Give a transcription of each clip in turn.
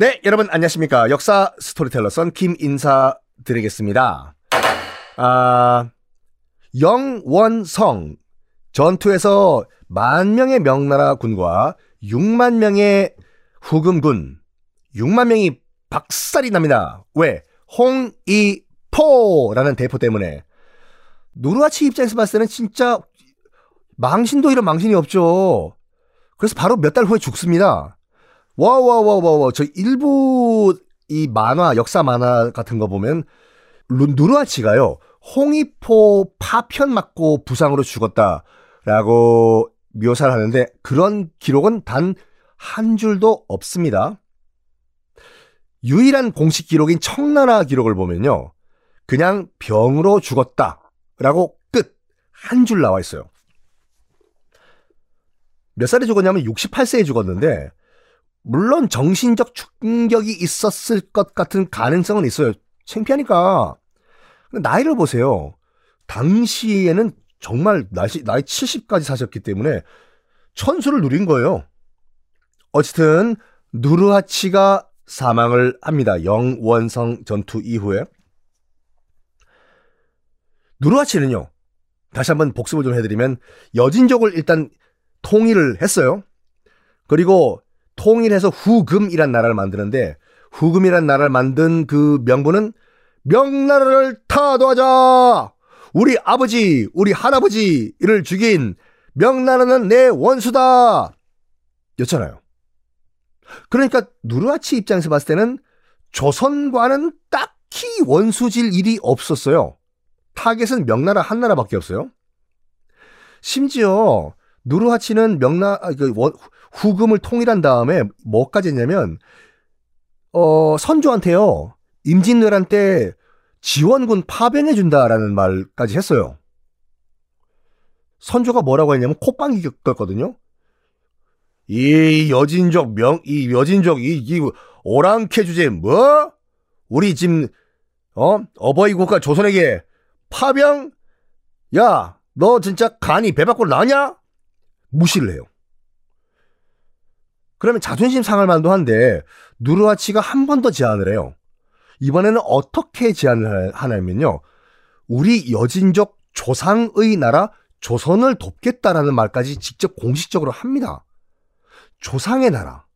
네, 여러분 안녕하십니까. 역사 스토리텔러 썬킴 인사 드리겠습니다. 아, 영원성 전투에서 만 명의 명나라 군과 6만 명의 후금군, 6만 명이 박살이 납니다. 왜? 홍이포라는 대포 때문에. 누르하치 입장에서 봤을 때는 진짜 망신도 이런 망신이 없죠. 그래서 바로 몇 달 후에 죽습니다. 와 와 와 와 와 저 일부 이 만화 역사 만화 같은 거 보면 누르하치가요 홍이포 파편 맞고 부상으로 죽었다라고 묘사를 하는데 그런 기록은 단 한 줄도 없습니다. 유일한 공식 기록인 청나라 기록을 보면요. 그냥 병으로 죽었다라고 끝 한 줄 나와 있어요. 몇 살에 죽었냐면 68세에 죽었는데 물론 정신적 충격이 있었을 것 같은 가능성은 있어요. 창피하니까. 나이를 보세요. 당시에는 정말 나이, 나이 70까지 사셨기 때문에 천수를 누린 거예요. 어쨌든 누르하치가 사망을 합니다. 영원성 전투 이후에. 누르하치는요. 다시 한번 복습을 좀 해드리면 여진족을 일단 통일을 했어요. 그리고 통일해서 후금이란 나라를 만드는데 후금이란 나라를 만든 그 명분은 명나라를 타도하자. 우리 아버지, 우리 할아버지를 죽인 명나라는 내 원수다. 였잖아요. 그러니까 누르하치 입장에서 봤을 때는 조선과는 딱히 원수질 일이 없었어요. 타겟은 명나라 한 나라밖에 없어요. 심지어 누르하치는 명나 아, 그 후금을 통일한 다음에 뭐까지 했냐면 어 선조한테요 임진왜란 때 지원군 파병해 준다라는 말까지 했어요. 선조가 뭐라고 했냐면 콧방귀 꼈거든요. 이 여진족 명 이 여진족 이, 이 오랑캐 주제 뭐 우리 지금 어 어버이 국가 조선에게 파병 야 너 진짜 간이 배 밖으로 나냐 무시를 해요. 그러면 자존심 상할 만도 한데 누르하치가 한 번 더 제안을 해요. 이번에는 어떻게 제안을 하냐면요. 우리 여진족 조상의 나라 조선을 돕겠다라는 말까지 직접 공식적으로 합니다. 조상의 나라.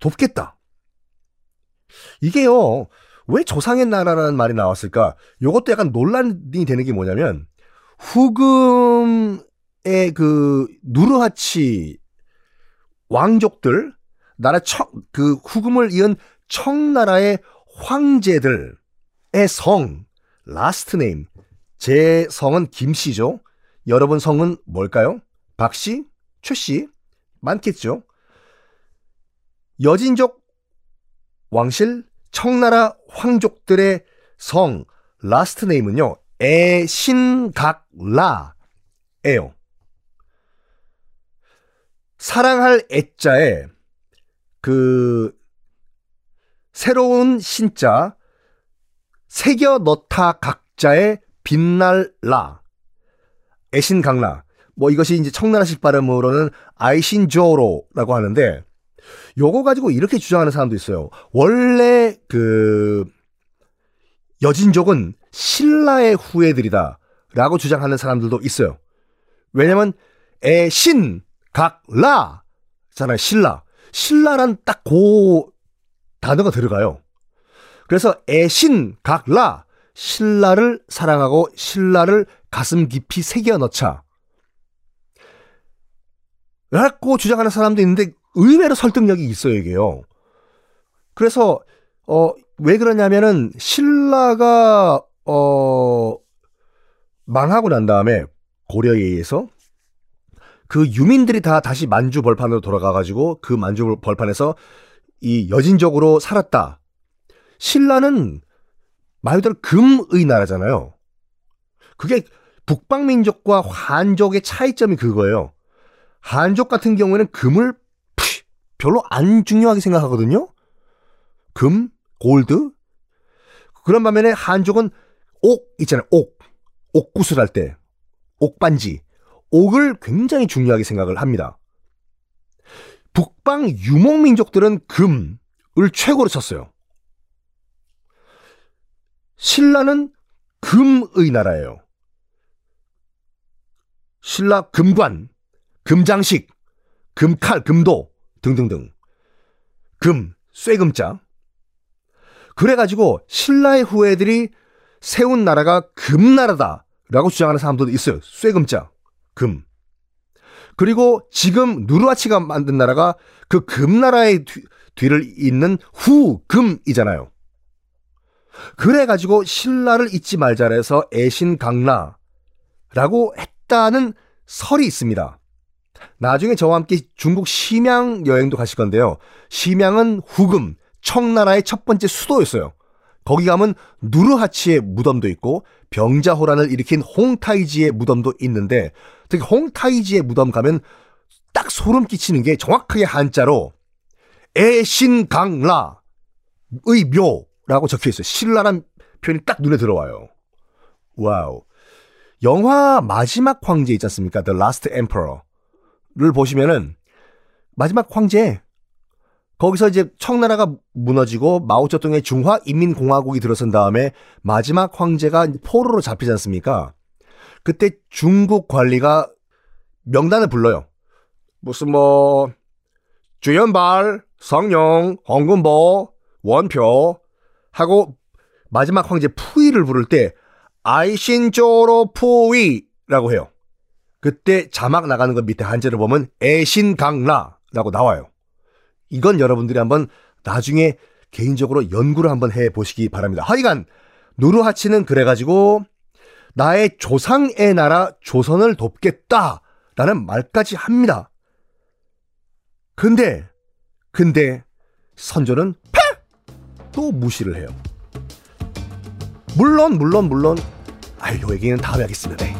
돕겠다. 이게요, 왜 조상의 나라라는 말이 나왔을까? 요것도 약간 논란이 되는 게 뭐냐면, 후금의 그 누르하치 왕족들, 나라 청, 그 후금을 이은 청나라의 황제들의 성, last name. 제 성은 김씨죠. 여러분 성은 뭘까요? 박씨? 최씨? 많겠죠. 여진족 왕실 청나라 황족들의 성 last name은요. 애신각라예요. 사랑할 애자에 그 새로운 신자 새겨 넣다 각자의 빛날 라 애신강라 뭐 이것이 이제 청나라식 발음으로는 아이신조로라고 하는데 요거 가지고 이렇게 주장하는 사람도 있어요. 원래 그 여진족은 신라의 후예들이다라고 주장하는 사람들도 있어요. 왜냐면 애신 각라잖아요. 신라. 신라란 딱 고 단어가 들어가요. 그래서 애신 각라 신라를 사랑하고 신라를 가슴 깊이 새겨 넣자. 라고 주장하는 사람도 있는데 의외로 설득력이 있어요, 이게요. 그래서 어, 왜 그러냐면은 신라가 어 망하고 난 다음에 고려에 의해서 그 유민들이 다 다시 만주 벌판으로 돌아가 가지고 그 만주 벌판에서 이 여진적으로 살았다. 신라는 말 그대로 금의 나라잖아요. 그게 북방민족과 한족의 차이점이 그거예요. 한족 같은 경우에는 금을 별로 안 중요하게 생각하거든요. 금, 골드. 그런 반면에 한족은 옥 있잖아요. 옥. 옥구슬 할 때. 옥반지. 옥을 굉장히 중요하게 생각을 합니다. 북방 유목 민족들은 금을 최고로 쳤어요. 신라는 금의 나라예요. 신라 금관, 금장식, 금칼, 금도 등등등. 금, 쇠금자. 그래가지고 신라의 후예들이 세운 나라가 금나라다라고 주장하는 사람들도 있어요. 쇠금자, 금. 그리고 지금 누르하치가 만든 나라가 그 금나라의 뒤, 뒤를 잇는 후금이잖아요. 그래가지고 신라를 잊지 말자해서 애신강라라고 했다는 설이 있습니다. 나중에 저와 함께 중국 심양 여행도 가실 건데요. 심양은 후금, 청나라의 첫 번째 수도였어요. 거기 가면 누르하치의 무덤도 있고 병자호란을 일으킨 홍타이지의 무덤도 있는데 특히 홍타이지의 무덤 가면 딱 소름 끼치는 게 정확하게 한자로 애신각라의 묘라고 적혀 있어요. 신라란 표현이 딱 눈에 들어와요. Wow. 영화 마지막 황제 있지 않습니까? The Last Emperor를 보시면은 마지막 황제 거기서 이제 청나라가 무너지고 마오쩌둥의 중화인민공화국이 들어선 다음에 마지막 황제가 포로로 잡히지 않습니까? 그때 중국 관리가 명단을 불러요. 무슨 뭐 주연발, 성룡, 홍금보, 원표 하고 마지막 황제 푸이를 부를 때 아이신조로 푸이라고 해요. 그때 자막 나가는 거 밑에 한자를 보면 애신강라라고 나와요. 이건 여러분들이 한번 나중에 개인적으로 연구를 한번 해 보시기 바랍니다. 하여간 누르하치는 그래가지고 나의 조상의 나라 조선을 돕겠다라는 말까지 합니다. 근데 근데 선조는 또 무시를 해요. 물론 물론 물론 아유 요 얘기는 다음에 하겠습니다. 네.